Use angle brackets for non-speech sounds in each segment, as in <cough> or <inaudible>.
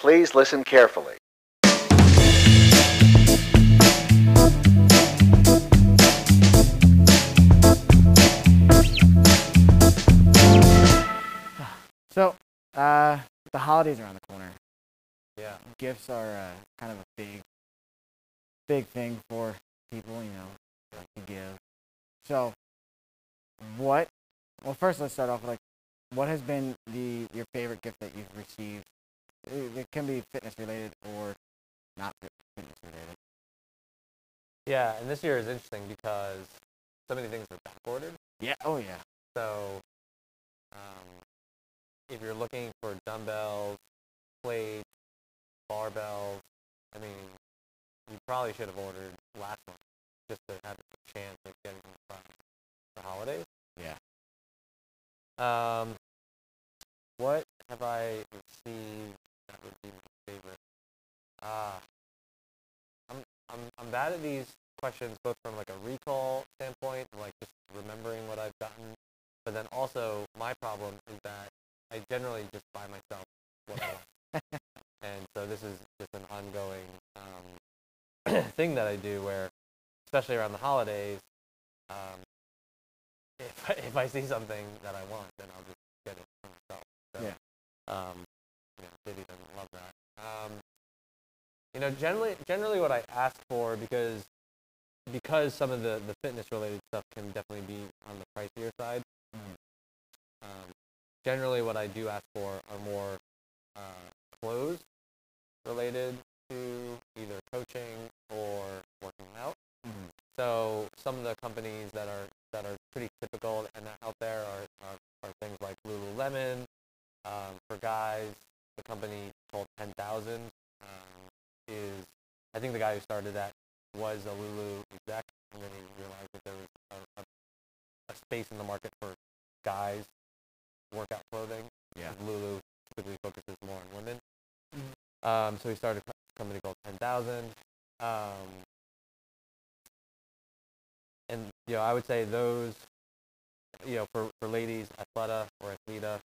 Please listen carefully. So, uh, the holidays are around the corner. Yeah. Gifts are uh, kind of a big, big thing for people, you know, like to give. So, what? Well, first let's start off with like, what has been the your favorite gift that you've received? It, can be fitness related or not fitness related. Yeah, and this year is interesting because so many things are back ordered. Yeah. Oh yeah. So, um, if you're looking for dumbbells, plates, barbells, I mean, you probably should have ordered last month just to have a chance of getting them from the holidays. Yeah. Um, what have I received that would be my favorite? Ah, I'm I'm I'm bad at these questions both from like a recall standpoint, and like just remembering what I've gotten, but then also my problem is that I generally just buy myself what I want, <laughs> and so this is just an ongoing um, <clears throat> thing that I do where, especially around the holidays, um, if I, if I see something that I want, then I'll just get it for myself. So, Yeah. Um, you know, Diddy doesn't love that. Um, you know, generally, generally what I ask for because because some of the the fitness related stuff can definitely be on the pricier side. Mhm. Um, generally, what I do ask for are more uh, clothes related to either coaching or working out. Mhm. So some of the companies that are that are pretty typical and out there are, are, are things like Lululemon. Um, for guys, the company called 10,000 um, is, I think the guy who started that was a Lulu exec, and then he realized that there was a, a, a space in the market for guys workout clothing. Yeah. 'cause Lulu typically focuses more on women. Um, so he started a co- company called 10,000. Um, and you know, I would say those, you know, for, for ladies, Athleta or Athleta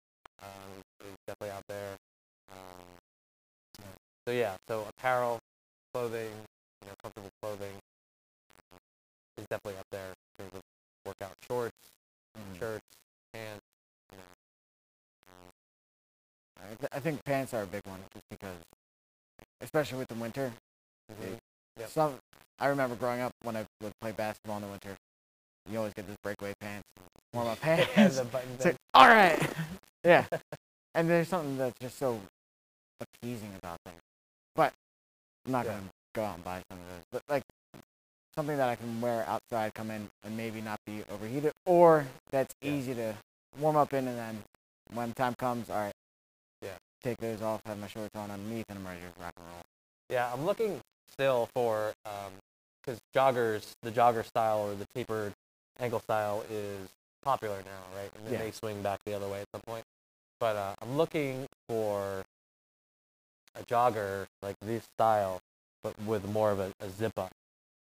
um, is definitely out there. Um, so yeah, so apparel, clothing, you know, comfortable clothing is definitely up there in terms of workout shorts, Mhm. shirts, pants, you know. I, th- I think pants are a big one, just because, especially with the winter. Mhm. Yep. Some I remember growing up when I would play basketball in the winter. You always get those breakaway pants, warm up <laughs> pants. the button <laughs> It's like, all right, <laughs> yeah. And there's something that's just so appeasing about them. I'm not Yeah. gonna go out and buy some of those. But like something that I can wear outside, come in, and maybe not be overheated, or that's Yeah. easy to warm up in, and then when time comes, all right. Yeah. Take those off, have my shorts on underneath, and I'm ready to rock and roll. Yeah, I'm looking still for because joggers, the jogger style or the tapered ankle style is popular now, right? And then Yeah. they swing back the other way at some point. But uh, I'm looking for a jogger like this style, but with more of a, a zip up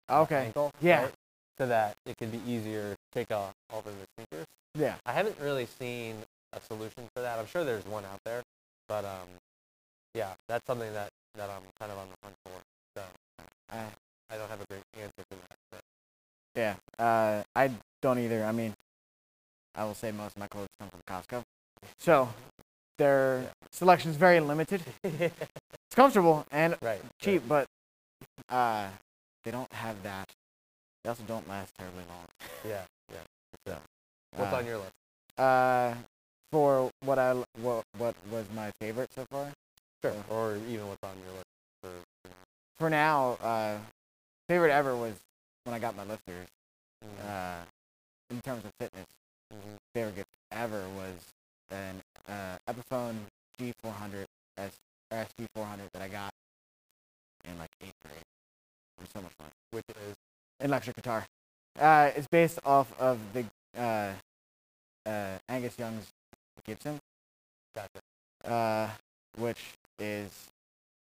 Okay. ankle, Yeah. right? so that it can be easier to take off over the sneakers. Yeah. I haven't really seen a solution for that. I'm sure there's one out there, but um, yeah, that's something that, that I'm kind of on the hunt for. So I, I don't have a great answer for that. But yeah. Uh, I don't either. I mean, I will say most of my clothes come from Costco, so their Yeah. selection's very limited. <laughs> It's comfortable and right. cheap, but uh, they don't have that. They also don't last terribly long. Yeah. Yeah. So, What's uh, on your list? Uh, for what I what what was my favorite so far. Sure. Or even what's on your list for. For now, uh, favorite ever was when I got my lifters. mm, Uh, in terms of fitness, mhm. favorite gift ever was an uh, Epiphone G400 S or SG400 that I got in like eighth grade. It was so much fun. Which is electric guitar. Uh, it's based off of the uh, uh, Angus Young's Gibson, gotcha. uh, which is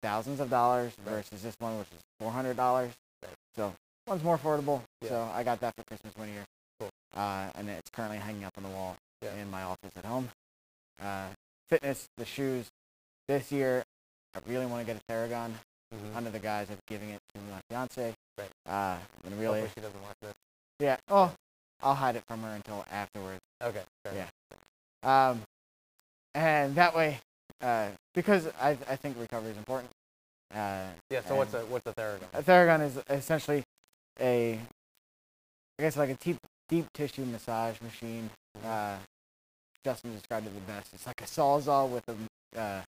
thousands of dollars Right. versus this one, which is four hundred dollars. Right. So one's more affordable. Yeah. So I got that for Christmas one year, Cool. uh, and it's currently hanging up on the wall Yeah. in my office at home. Uh, fitness, the shoes. This year, I really want to get a Theragun Mhm. under the guise of giving it to my fiance. Right. Uh, and really, Hopefully she doesn't watch this. yeah. Oh, I'll hide it from her until afterwards. Okay. Yeah. enough. Um, and that way, uh, because I I think recovery is important. Uh, Yeah. So what's a what's a Theragun? a Theragun is essentially a, I guess like a deep deep tissue massage machine. Uh, Justin described it the best. It's like a sawzall with a uh,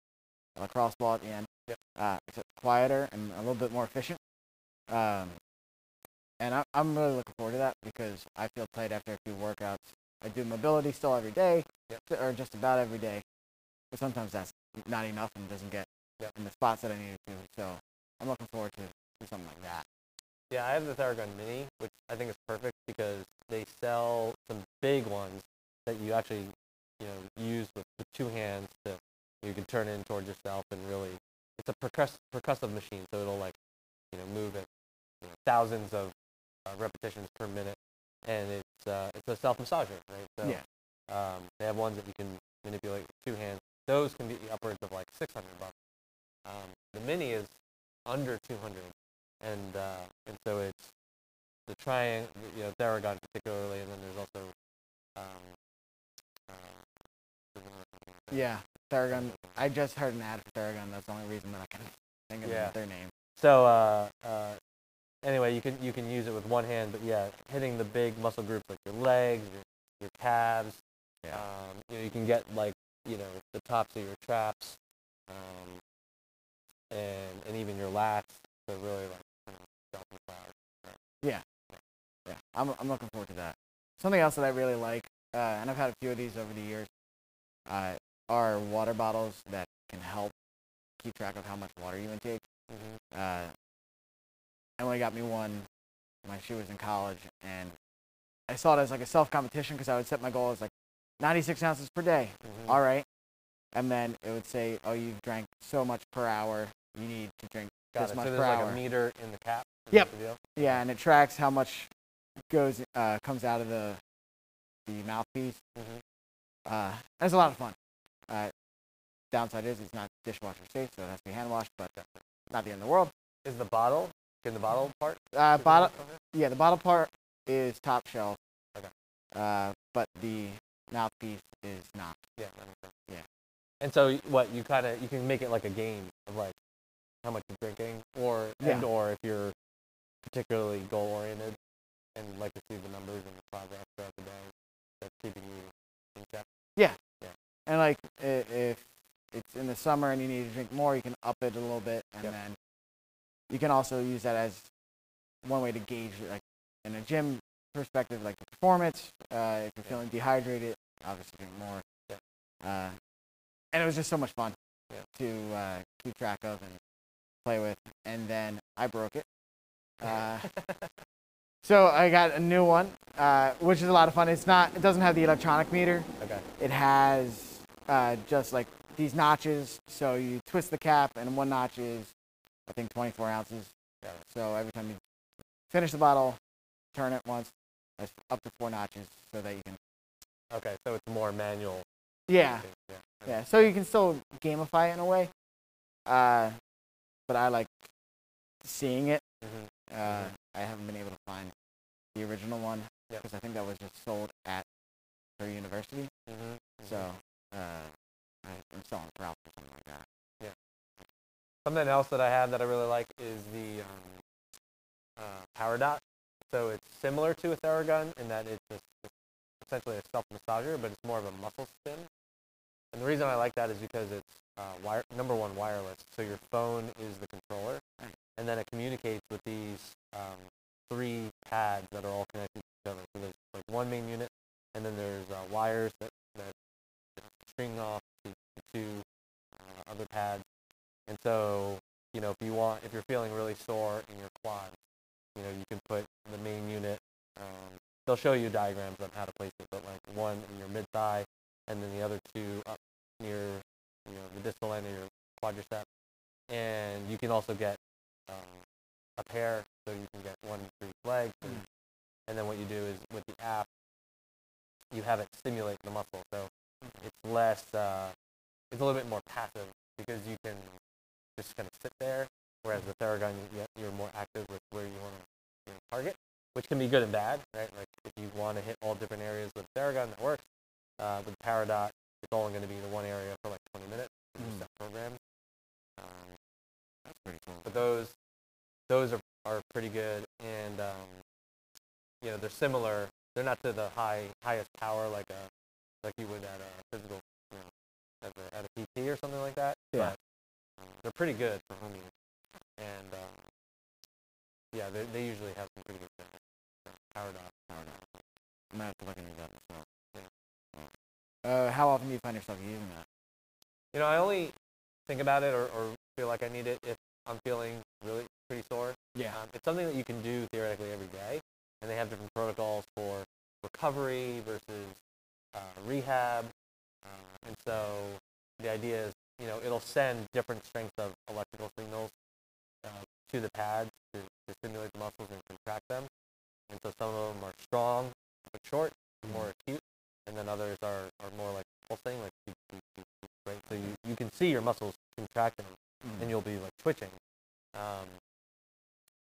lacrosse ball at the end. Yep. Uh, it's quieter and a little bit more efficient. Um, and I, I'm really looking forward to that because I feel tight after a few workouts. I do mobility still every day, Yep. or just about every day, but sometimes that's not enough and doesn't get Yep. in the spots that I need it to. So I'm looking forward to, to something like that. Yeah, I have the Theragun Mini, which I think is perfect because they sell some big ones that you actually, you know, use with, with two hands to you can turn it in towards yourself and really it's a percuss- percussive machine, so it'll like, you know, move at you know, thousands of uh, repetitions per minute, and it's uh, it's a self massager, right? So yeah. um, they have ones that you can manipulate with two hands. Those can be upwards of like 600 bucks. Um, the mini is under 200, and uh, and so it's the triangle, you know, Theragun particularly, and then there's also um, Yeah. Theragun. I just heard an ad for Theragun. That's the only reason that I can think of Yeah. their name. So uh, uh, anyway, you can you can use it with one hand, but yeah, hitting the big muscle groups like your legs, your, your calves. Yeah. Um, you know, you can get like you know the tops of your traps, um, and and even your lats. So really like you know, massage. Yeah, I'm I'm looking forward to that. Something else that I really like, uh, and I've had a few of these over the years, uh, are water bottles that can help keep track of how much water you intake. Mm-hmm. Uh, Emily got me one when she was in college, and I saw it as like a self competition because I would set my goal as like 96 ounces per day. Mm-hmm. All right, and then it would say, oh, you've drank so much per hour. You need to drink Got this it. much So per there's like hour. a meter in the cap. Yep. the? Yeah, and it tracks how much goes uh, comes out of the the mouthpiece. Mm-hmm. Uh, it's a lot of fun. Uh, downside is it's not dishwasher safe, so it has to be hand washed, but not the end of the world. Is the bottle? Can the bottle part? Uh, bottle, yeah, the bottle part is top shelf. Okay. Uh, but the mouthpiece is not. Yeah. that makes sense. Yeah. And so what you kind of you can make it like a game of like how much you're drinking, or Yeah. and or if you're particularly goal oriented and like to see the numbers and the progress throughout the day, that's keeping you in check. And like if it's in the summer and you need to drink more, you can up it a little bit, and Yep. then you can also use that as one way to gauge like in a gym perspective, like the performance. Uh, if you're feeling dehydrated, obviously drink more. Uh, and it was just so much fun to uh, keep track of and play with. And then I broke it. <laughs> Uh, so I got a new one, uh, which is a lot of fun. It's not. It doesn't have the electronic meter. okay. It has uh, just like these notches. So you twist the cap, and one notch is, I think, 24 ounces. So every time you finish the bottle, turn it once, that's up to four notches, so that you can. Okay. So it's more manual. Yeah, Yeah. yeah. So you can still gamify it in a way. Uh, but I like seeing it. Mm-hmm. Uh, I haven't been able to find the original one Yep. because I think that was just sold at her university. Mm-hmm. So uh, it for Ralph or something like that. Yeah. Something else that I have that I really like is the um, uh, Power Dot. So it's similar to a Theragun in that it's, a, it's essentially a self massager, but it's more of a muscle stim. And the reason I like that is because it's uh, wire, number one wireless. So your phone is the controller, Right. and then it communicates with these um, three pads that are all connected to each other. So there's like one main unit, and then there's uh, wires that string off to, to two uh, other pads. And so, you know, if you want, if you're feeling really sore in your quads, you know, you can put the main unit. Um, they'll show you diagrams on how to place it, but like one in your mid thigh, and then the other two up near, you know, the distal end of your quadricep. And you can also get um, a pair, so you can get one for each leg. And, Mm. and then what you do is with the app, you have it stimulate the muscle, so it's less, uh, it's a little bit more passive because you can just kind of sit there. Whereas the Theragun, you- you're more active with where you want to you know, target, which can be good and bad, right? Like if you want to hit all different areas with Theragun, that works. Uh, with Power Dot, it's only going to be the one area for like 20 minutes. in Mm. Program. Um, That's pretty cool. but those those are, are pretty good and um, you know they're similar they're not to the high highest power like a like you would at a physical you know at a, at a PT or something like that Yeah. but um, they're pretty good for home use and um, yeah they, they usually have some pretty good things so, power dot Power down. I'm gonna have to look into that as well. Yeah. Uh, how often do you find yourself using that? you know I only think about it or, or feel like I need it if I'm feeling really pretty sore Yeah. Um, it's something that you can do theoretically every day, and they have different protocols for recovery versus uh, rehab. Uh, and so the idea is, you know, it'll send different strengths of electrical signals uh, to the pads to, to stimulate the muscles and contract them. And so some of them are strong but short, more acute, and then others are, are more like pulsing, like right? So you, you can see your muscles contracting Mm. and you'll be like twitching. Um,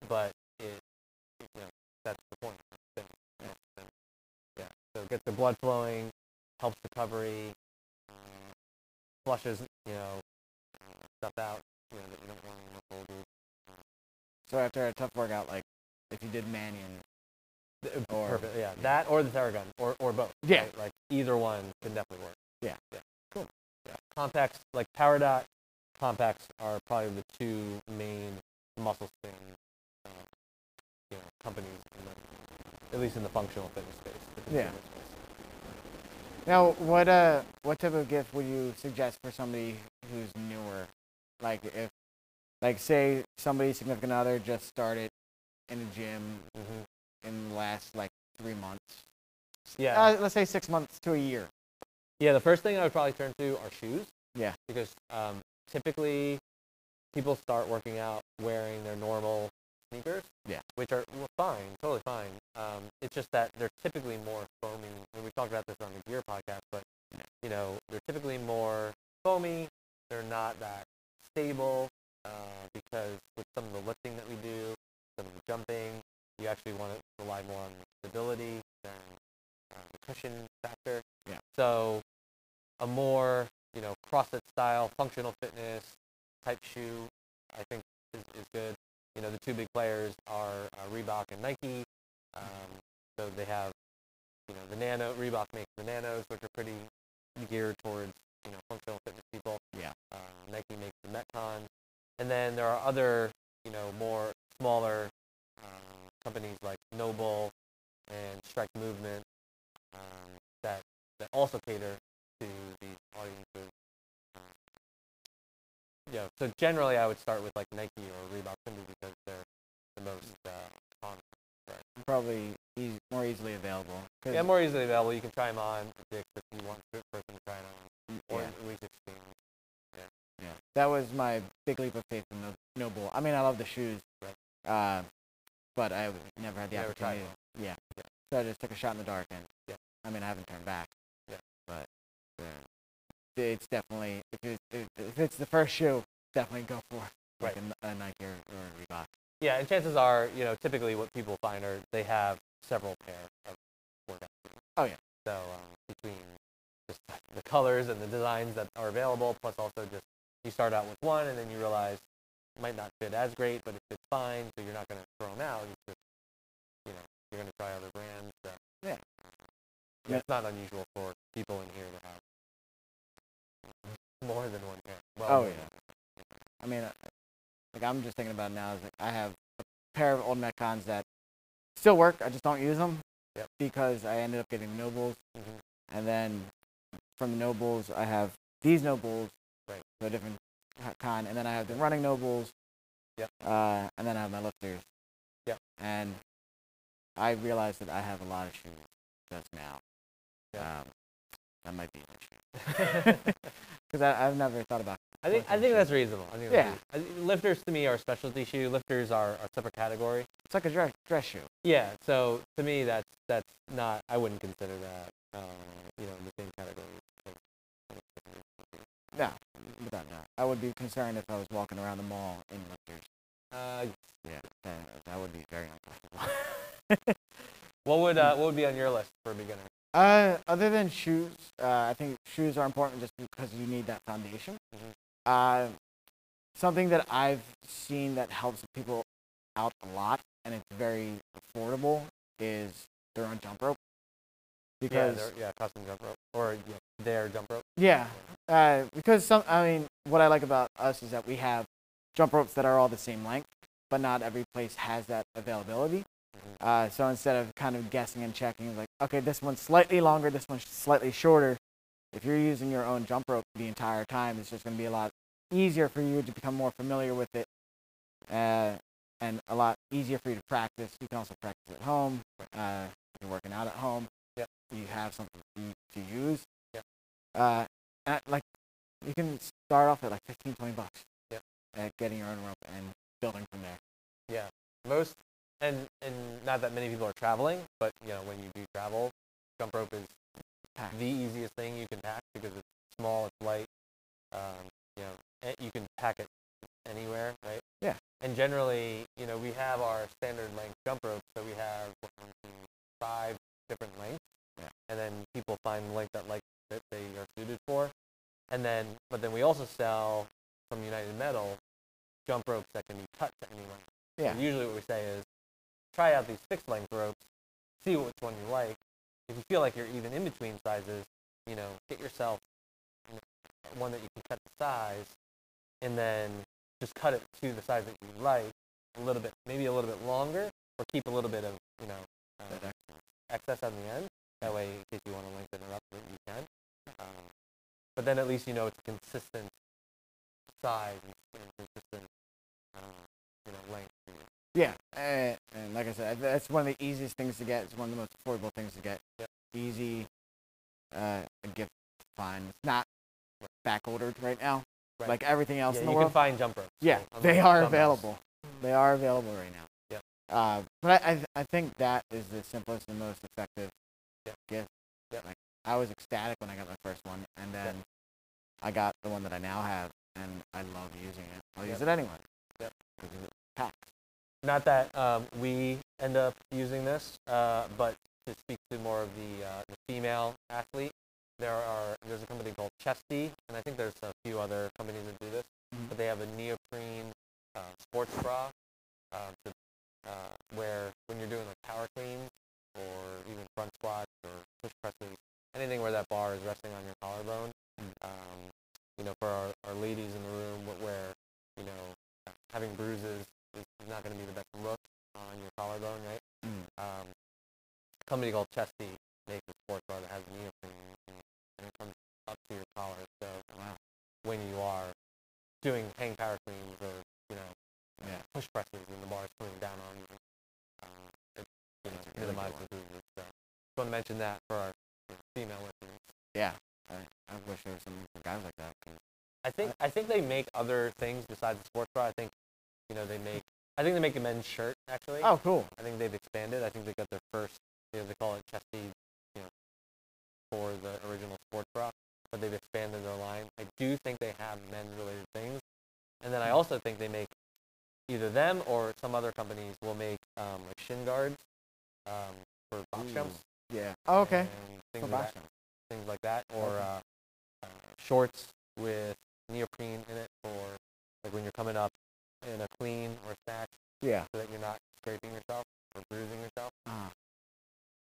but it, you know, that's the point. of the thing. Yeah. Yeah. So get the blood flowing, helps recovery, uh, flushes, you know, uh, stuff out, you know, that you don't want in the. So after a tough workout, like if you did Manion, Or- Perfect. Yeah. That or the Theragun or, or both. Yeah. right? Like either one can definitely work. Yeah. Yeah. Cool. Yeah. Compex like Power Dot, Compex are probably the two main muscle stim, um, you know, companies in the, at least in the functional fitness space. Yeah. space. Now what uh what type of gift would you suggest for somebody who's newer? Like if like say somebody's significant other just started in a gym Mhm. in the last like three months. Yeah. Uh, let's say six months to a year. Yeah, the first thing I would probably turn to are shoes. Yeah. Because um, typically people start working out wearing their normal sneakers. Yeah. Which are well, fine, totally fine. Um, it's just that they're typically more foamy. And we talked about this on the gear podcast, but you know they're typically more foamy. They're not that stable uh, because with some of the lifting that we do, some of the jumping, you actually want to rely more on stability than uh, the cushion factor. Yeah. So a more, you know, CrossFit style, functional fitness type shoe, I think is, is good. You know, the two big players are uh, Reebok and Nike. Um, so they have, you know, the Nano, Reebok makes the Nanos, which are pretty geared towards, you know, functional fitness people. Yeah. Uh, Nike makes the Metcons. And then there are other, you know, more smaller um, companies like NOBULL and Strike Movement um, that that also cater to these audiences. Um, yeah, so generally I would start with like Nike or Reebok simply because they're the most uh, common. Probably easy, more easily available. Yeah, more easily available. You can try them on at Dick's if you want person to try it on, or yeah. at least experience. Yeah, that was my big leap of faith in no- NOBULL. I mean, I love the shoes, uh, but I never had the Never opportunity. Yeah. Yeah. so I just took a shot in the dark, and Yeah. I mean, I haven't turned back. Yeah. but uh, it's definitely if it's, if it's the first shoe, definitely go for like Right. a, a Nike or, or a Reebok. Yeah, and chances are, you know, typically what people find are they have several pair of workout shoes. Oh, yeah. So um, between just the colors and the designs that are available, plus also just you start out with one and then you realize it might not fit as great, but it fits fine, so you're not going to throw them out. It's just, you know, you're going to try other brands. So. Yeah. Yeah, It's not unusual for people in here to have more than one pair. Well, Oh, more yeah. than- I mean, uh, like I'm just thinking about now. Is like I have a pair of old Metcons that still work. I just don't use them Yep. because I ended up getting NOBULLs, Mhm. and then from the NOBULLs I have these NOBULLs, Right. so a different kind, and then I have the running NOBULLs. Yep. Uh, and then I have my lifters. Yep. And I realized that I have a lot of shoes just now. Yeah. Um, that might be an issue <laughs> because I've never thought about. I think I think shoes. that's reasonable. I think Yeah. that's reasonable. Lifters to me are a specialty shoe. Lifters are a separate category. It's like a dress dress shoe. Yeah. So to me, that's that's not. I wouldn't consider that. Uh, you know, in the same category. as- No, without a doubt. I would be concerned if I was walking around the mall in lifters. Uh, Yeah, that, that would be very uncomfortable. <laughs> what would uh, what would be on your list for a beginner? Uh, other than shoes, uh, I think shoes are important just because you need that foundation. Mhm. Uh, something that I've seen that helps people out a lot, and it's very affordable, is their own jump rope. Because their- yeah, custom jump rope or yeah, their jump rope. yeah, uh, because some, I mean, what I like about us is that we have jump ropes that are all the same length, but not every place has that availability. Uh, so instead of kind of guessing and checking, like, okay, this one's slightly longer, this one's slightly shorter. If you're using your own jump rope the entire time, it's just going to be a lot easier for you to become more familiar with it, uh, and a lot easier for you to practice. You can also practice at home. Uh, if you're working out at home. Yep. You have something to, to use. Yep. Uh, and like, you can start off at like 15, 20 bucks. Yep. At getting your own rope and building from there. Yeah, most and and not that many people are traveling, but you know when you do travel, jump rope is Pack. the easiest thing you can pack because it's small, it's light. Um, you know, you can pack it anywhere, right? Yeah. And generally, you know, we have our standard length jump ropes, so we have one, two, five different lengths. Yeah. And then people find the length that like that they are suited for. And then, but then we also sell from United Metal jump ropes that can be cut to any length. Yeah. So usually what we say is try out these fixed length ropes, see which one you like. If you feel like you're even in between sizes, you know, get yourself you know, one that you can cut the size and then just cut it to the size that you like a little bit, maybe a little bit longer or keep a little bit of, you know, ex- excess on the end. That way, in case you want to lengthen it up, you can. Um, but then at least you know it's a consistent size and, and consistent, um, you know, length. for you. Yeah, and, and like I said, that's one of the easiest things to get. It's one of the most affordable things to get. Yep. Easy, uh, a gift to find. It's not back ordered right now, Right. like everything else yeah, in you the can find jump ropes. yeah, they the are available. They are available right now. Yep. Uh, but I, I, I think that is the simplest and most effective Yep. gift. Yep. Like I was ecstatic when I got my first one, and then I got the one that I now have, and I love using it. I'll use it anyway. Yep. Because it packs. Not that um, we end up using this, uh, but to speak to more of the, uh, the female athlete, there are there's a company called Chesty, and I think there's a few other companies that do this, Mhm. but they have a neoprene uh, sports bra uh, to, uh, where when you're doing like power cleans or even front squats or push presses, anything where that bar is resting on your collarbone, um, you know, for our, our ladies in the room, wh- where you know having bruises is is not going to be the best look on your collarbone, right? Mm. Um, a company called Chesty makes a sports bar that has neoprene and, and it comes up to your collar. So Wow. when you are doing hang power cleans or you know Yeah. push presses and the bar is coming down on you, um, it you know really minimizes the bruises. So just want to mention that for our female listeners. Yeah. I, I wish there was some for guys like that. I think I think they make other things besides the sports bra. I think you know they make I think they make a men's shirt actually. Oh, cool. I think they've expanded. I think they got their first, you know, they call it Chesty, you know, for the original sports bra, but they've expanded their line. I do think they have men's-related things, and then I also think they make either them or some other companies will make um, like shin guards um, for box Ooh. jumps. Yeah. Oh, okay. And For things, box like that, jumps. things like that, or Okay. uh, uh, shorts with neoprene in it for like when you're coming up in a clean or snatch, Yeah. so that you're not scraping yourself or bruising yourself. Ah,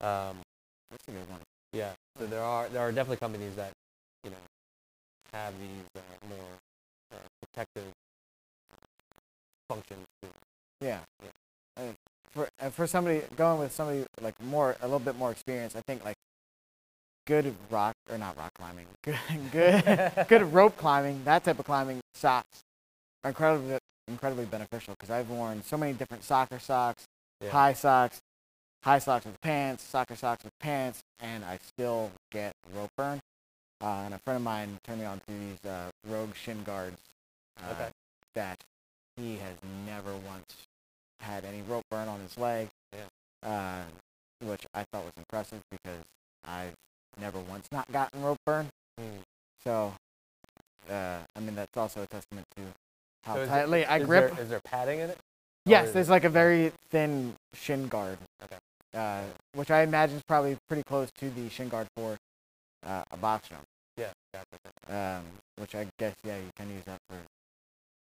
Um, that's a good one. yeah. So there are there are definitely companies that you know have these uh, more uh, protective functions. To, Yeah. Yeah. Uh, for uh, for somebody going with somebody like more a little bit more experience, I think like good rock or not rock climbing, <laughs> good good <laughs> good rope climbing, that type of climbing socks are incredibly incredibly beneficial because I've worn so many different soccer socks, Yeah. high socks, high socks with pants, soccer socks with pants, and I still get rope burn. Uh, and a friend of mine turned me on to these uh, Rogue shin guards uh, Okay. that he has never once had any rope burn on his leg, Yeah. uh, which I thought was impressive because I've never once not gotten rope burn. Mm. So uh, I mean, that's also a testament to how So tightly I grip. There, is there padding in it? yes, there's like a very thin shin guard. Okay. Uh, which I imagine is probably pretty close to the shin guard for uh, a box jump. Yeah. Gotcha. Um, which I guess yeah, you can use that for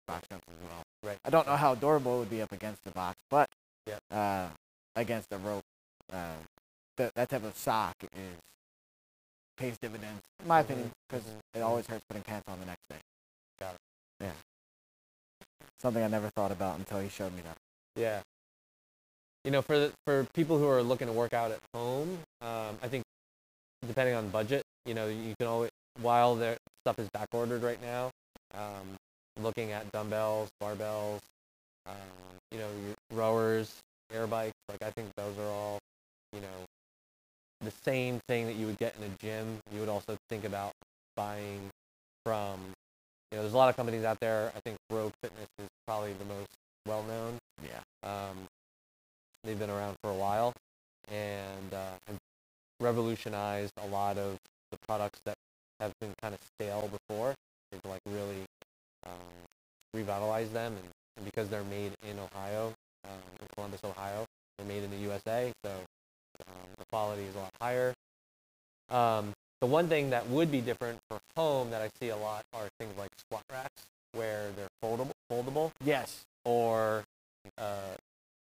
box jumps as well. Right. I don't know how durable it would be up against the box, but Yeah. uh, against the rope, uh, that that type of sock is pays dividends, in my opinion, Mhm, because mhm, it always hurts putting pants on the next day. Got it. Yeah. Something I never thought about until he showed me that. Yeah. You know, for the, for people who are looking to work out at home, um, I think depending on budget, you know, you can always while their stuff is back ordered right now, um, looking at dumbbells, barbells, um, you know, your rowers, air bikes. Like I think those are all, you know, the same thing that you would get in a gym. You would also think about buying from. You know, there's a lot of companies out there. I think Rogue Fitness is probably the most well known. Yeah. Um, they've been around for a while and uh, have revolutionized a lot of the products that have been kind of stale before. They've like really revitalized them, and, and because they're made in Ohio, um, in Columbus, Ohio, they're made in the USA, so um, the quality is a lot higher. Um, the one thing that would be different for home that I see a lot are things like squat racks, where they're foldable, foldable Yes. or uh,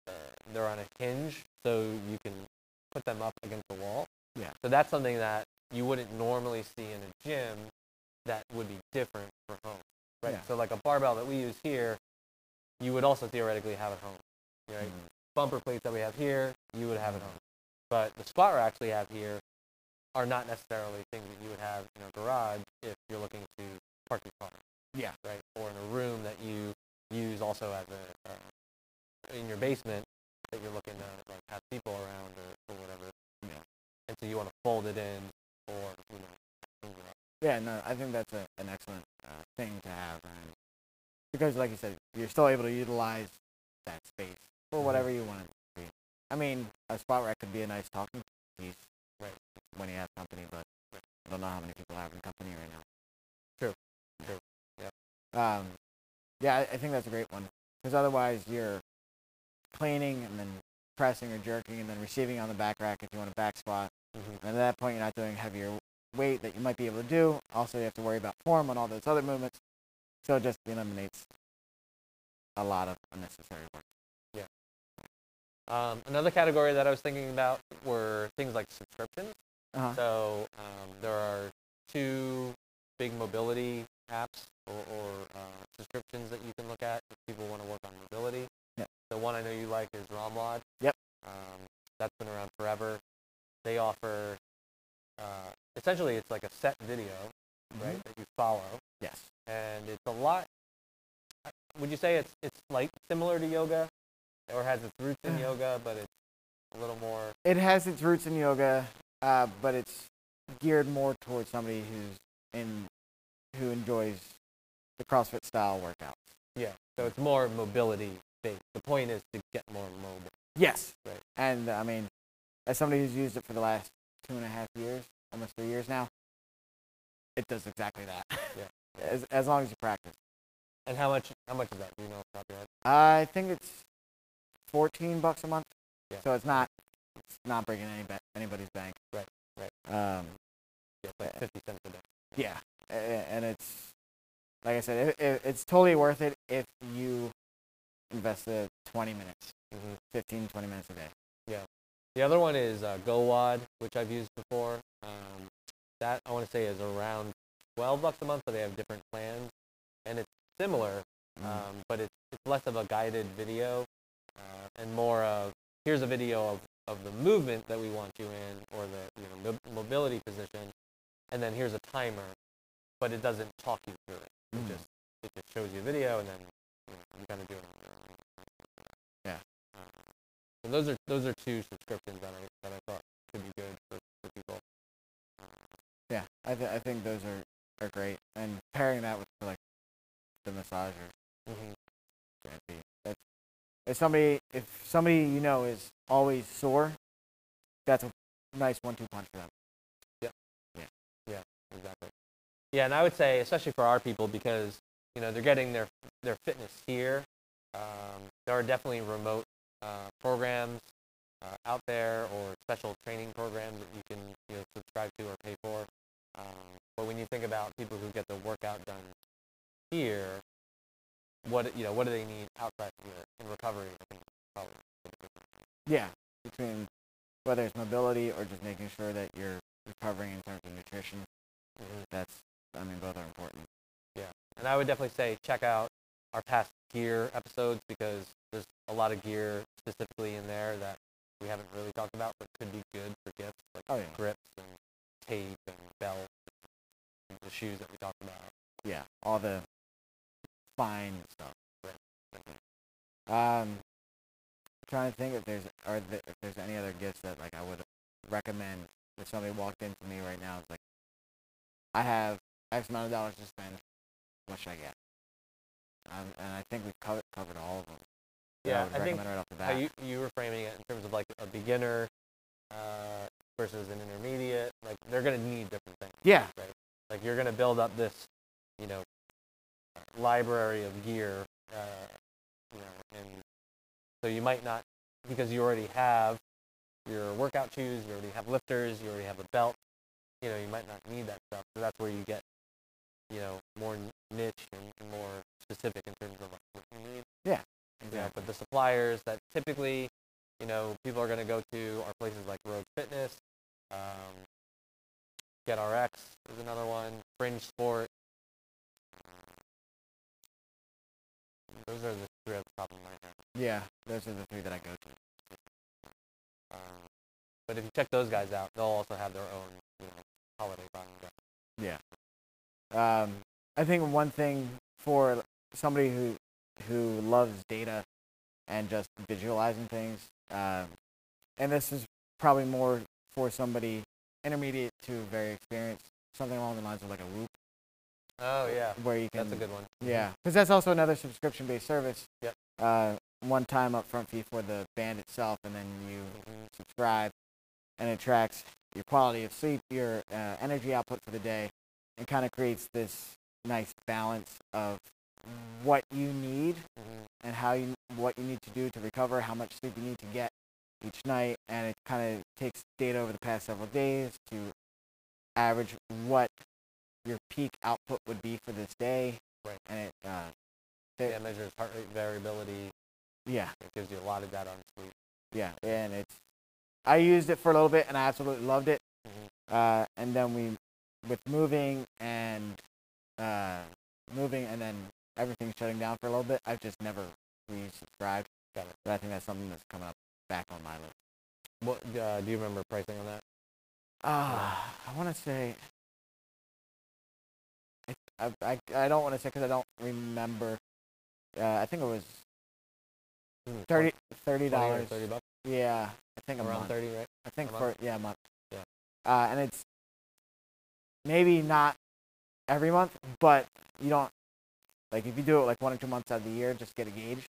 uh, they're on a hinge, so you can put them up against the wall. Yeah. So that's something that you wouldn't normally see in a gym that would be different for home, right? Yeah. So like a barbell that we use here, you would also theoretically have at home, right? Mhm. Bumper plates that we have here, you would have at home. But the squat racks we have here are not necessarily things that you would have in a garage if you're looking to park your car Yeah. right? Or in a room that you use also as a uh, in your basement that you're looking to like have people around or, or whatever. Yeah. And so you want to fold it in or you know move it up. Yeah, no, I think that's a, an excellent uh, thing to have, and because, like you said, you're still able to utilize that space for Mhm. whatever you want it to be. I mean, a spot rack could be a nice talking piece, Right. when you have company, but I don't know how many people have in company right now. True. True. Yeah. Um, yeah, I, I think that's a great one because otherwise you're cleaning and then pressing or jerking and then receiving on the back rack if you want a back squat. Mm-hmm. And at that point, you're not doing heavier weight that you might be able to do. Also, you have to worry about form and all those other movements. So it just eliminates a lot of unnecessary work. Yeah. Um, another category that I was thinking about were things like subscriptions. Uh-huh. So um, there are two big mobility apps or, or uh, subscriptions that you can look at if people want to work on mobility. Yep. The one I know you like is ROMWOD. Yep. Um, that's been around forever. They offer uh, essentially it's like a set video, right, Mhm. that you follow, Yes. and it's a lot. Would you say it's it's like similar to yoga, or has its roots in yoga, but it's a little more It has its roots in yoga, uh, but it's geared more towards somebody who's in who enjoys the CrossFit style workouts. Yeah. So it's more mobility based. The point is to get more mobile. Yes. Right. And I mean, as somebody who's used it for the last two and a half years, almost three years now, it does exactly that. <laughs> Yeah. as as long as you practice. And how much? How much is that? Do you know off the top your head? I think it's fourteen bucks a month. Yeah. So it's not it's not breaking any ba- anybody's bank. Right, right. Um. Yeah, like fifty cents a day. Yeah. a- And it's like I said, it, it, it's totally worth it if you invest the twenty minutes, Mm-hmm. 15, 20 minutes a day. The other one is uh, GOWOD, which I've used before. Um, that I want to say is around twelve bucks a month, but they have different plans, and it's similar, Mm. um, but it's it's less of a guided video, uh, and more of here's a video of, of the movement that we want you in, or the you know mo- mobility position, and then here's a timer, but it doesn't talk you through it. It Mm. just it just shows you a video, and then you, know, you kind of do it on your own. Yeah. So those are those are two subscriptions that I that I thought could be good for, for people. Yeah, I th- I think those are are great, and pairing that with like the massager. Mm-hmm. be- That's, if somebody if somebody you know is always sore, that's a nice one-two punch for them. Yeah, exactly. Yeah, and I would say, especially for our people, because you know they're getting their their fitness here. Um, there are definitely remote uh, programs uh, out there or special training programs that you can you know subscribe to or pay for. Um, but when you think about people who get the workout done here, what you know, what do they need outside of here in recovery? I think probably Yeah, between whether it's mobility or just making sure that you're recovering in terms of nutrition, that's I mean both are important. Yeah, and I would definitely say check out our past gear episodes because there's a lot of gear specifically in there that we haven't really talked about, but could be good for gifts, like Oh yeah, grips and tape and belts and the shoes that we talked about. yeah, all the fine stuff. Right. Um, trying to think if there's are th- if there's any other gifts that like I would recommend if somebody walked into me right now. It's like I have X amount of dollars to spend. What should I get? Um, and I think we've covered covered all of them. Yeah, I I think right off the bat. you you were framing it in terms of like a beginner uh, versus an intermediate, like they're gonna need different things. yeah, Right? Like you're gonna build up this, you know, library of gear, uh, you know, and so you might not because you already have your workout shoes, you already have lifters, you already have a belt. You know, you might not need that stuff. So that's where you get, you know, more niche and, and more specific in terms of like what you need. Yeah, exactly. but the suppliers that typically, you know, people are going to go to are places like Rogue Fitness, um, GetRx is another one, Fringe Sport. Those are the three off the top of my head. Yeah, those are the three that I go to. Um, but if you check those guys out, they'll also have their own, you know, holiday products. Yeah. Um, I think one thing for somebody who who loves data and just visualizing things, um, and this is probably more for somebody intermediate to very experienced, something along the lines of like a Whoop, Oh yeah, where you can that's a good one. yeah, because that's also another subscription-based service. Yep. Uh, one time upfront fee for the band itself, and then you Mhm. subscribe, and it tracks your quality of sleep, your uh, energy output for the day, and kind of creates this nice balance of what you need and how you what you need to do to recover, how much sleep you need to get each night, and it kind of takes data over the past several days to average what your peak output would be for this day, Right. and it uh, Yeah, it- measures heart rate variability. yeah It gives you a lot of data on sleep. yeah, and it's I used it for a little bit and I absolutely loved it. Mhm. Uh, and then we, with moving and uh, moving and then everything shutting down for a little bit, I've just never resubscribed. Got it. But I think that's something that's coming up back on my list. What uh, do you remember pricing on that? Ah, I want to say. I, I, I, I don't want to say because I don't remember. Uh, I think it was Hmm, thirty thirty dollars. thirty bucks, Yeah, I think a around month. thirty, right? I think a for month? yeah a month. Yeah. Uh, and it's maybe not every month, but you don't like if you do it like one or two months out of the year, just get a gauge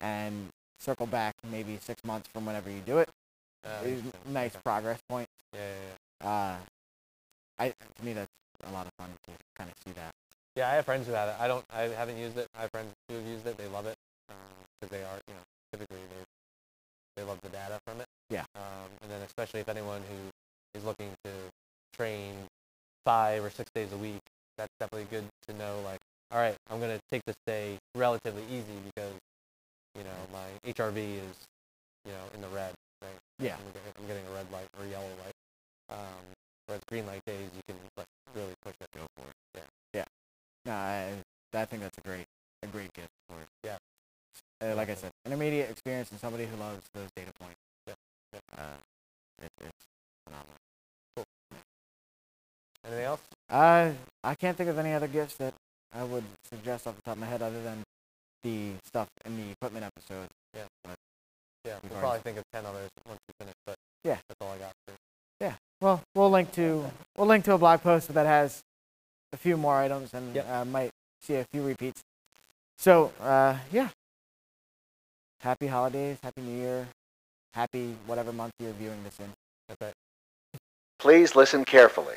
and circle back maybe six months from whenever you do it. Uh, nice Okay. progress point. Yeah, yeah, yeah. Uh, I to me that's a lot of fun to kind of see that. Yeah, I have friends who have it. I don't. I haven't used it. I have friends who have used it. They love it because they are, you know, typically they they love the data from it. Yeah. Um, and then especially if anyone who is looking to train five or six days a week, that's definitely good to know. Like, all right, I'm gonna take this day relatively easy because, you know, my HRV is, you know, in the red. Right. Yeah. I'm getting, I'm getting a red light or yellow light. Um, whereas green light days, you can like really push it. Go for it. Yeah. Yeah. No, I, I think that's a great a great gift for it. Yeah. Uh, like I said, intermediate experience and somebody who loves those data points. Yeah. Yeah. Uh, it, it's phenomenal. Cool. Anything else? Uh, I can't think of any other gifts that I would suggest off the top of my head other than the stuff in the equipment episode. Yeah. But, Yeah, We've we'll probably think of ten others once we finish, but Yeah. that's all I got. For yeah. well, we'll link to we'll link to a blog post that has a few more items and Yep. uh, might see a few repeats. So, uh, yeah. Happy holidays, happy New Year, happy whatever month you're viewing this in. That's it. Please listen carefully.